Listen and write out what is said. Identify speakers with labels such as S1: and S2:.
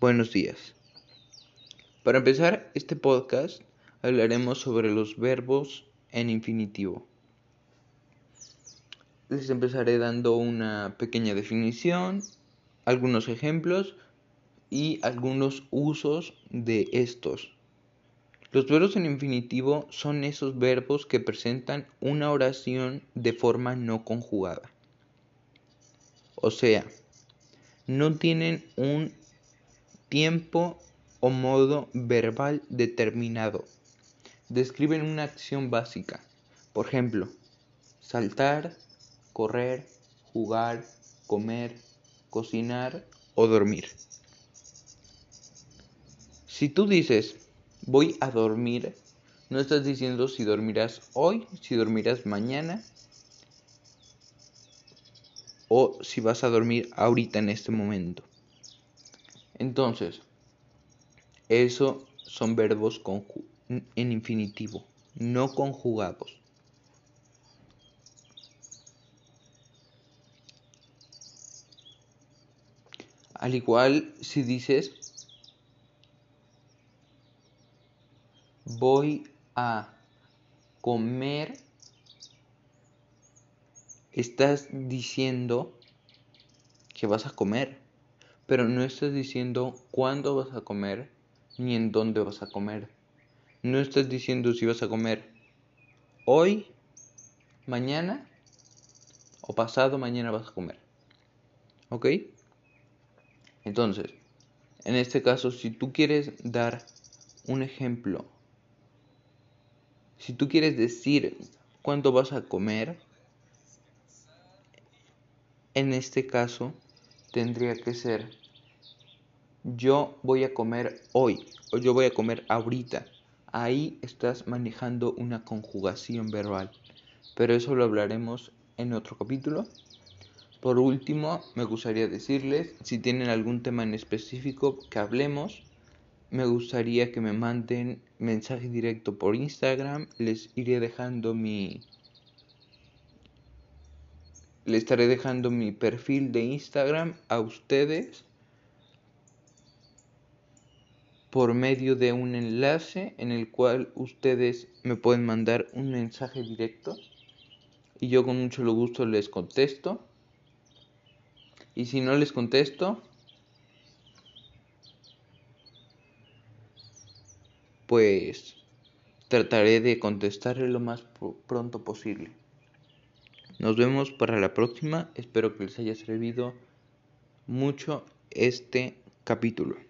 S1: Buenos días. Para empezar este podcast hablaremos sobre los verbos en infinitivo. Les empezaré dando una pequeña definición, algunos ejemplos y algunos usos de estos. Los verbos en infinitivo son esos verbos que presentan una oración de forma no conjugada. O sea, no tienen un tiempo o modo verbal determinado. Describen una acción básica. Por ejemplo, saltar, correr, jugar, comer, cocinar o dormir. Si tú dices voy a dormir, no estás diciendo si dormirás hoy, si dormirás mañana o si vas a dormir ahorita en este momento. Entonces, eso son verbos en infinitivo, no conjugados. Al igual si dices voy a comer, estás diciendo que vas a comer pero no estás diciendo cuándo vas a comer ni en dónde vas a comer. No estás diciendo si vas a comer hoy, mañana o pasado mañana vas a comer. ¿Ok? Entonces, en este caso, si tú quieres dar un ejemplo, si tú quieres decir cuándo vas a comer, en este caso, tendría que ser yo voy a comer hoy o yo voy a comer ahorita. Ahí estás manejando una conjugación verbal. Pero eso lo hablaremos en otro capítulo. Por último, me gustaría decirles, si tienen algún tema en específico que hablemos, me gustaría que me manden mensaje directo por Instagram. Les iré dejando mi le estaré dejando mi perfil de Instagram a ustedes por medio de un enlace en el cual ustedes me pueden mandar un mensaje directo y yo con mucho gusto les contesto. Y si no les contesto, pues trataré de contestarle lo más pronto posible. Nos vemos para la próxima. Espero que les haya servido mucho este capítulo.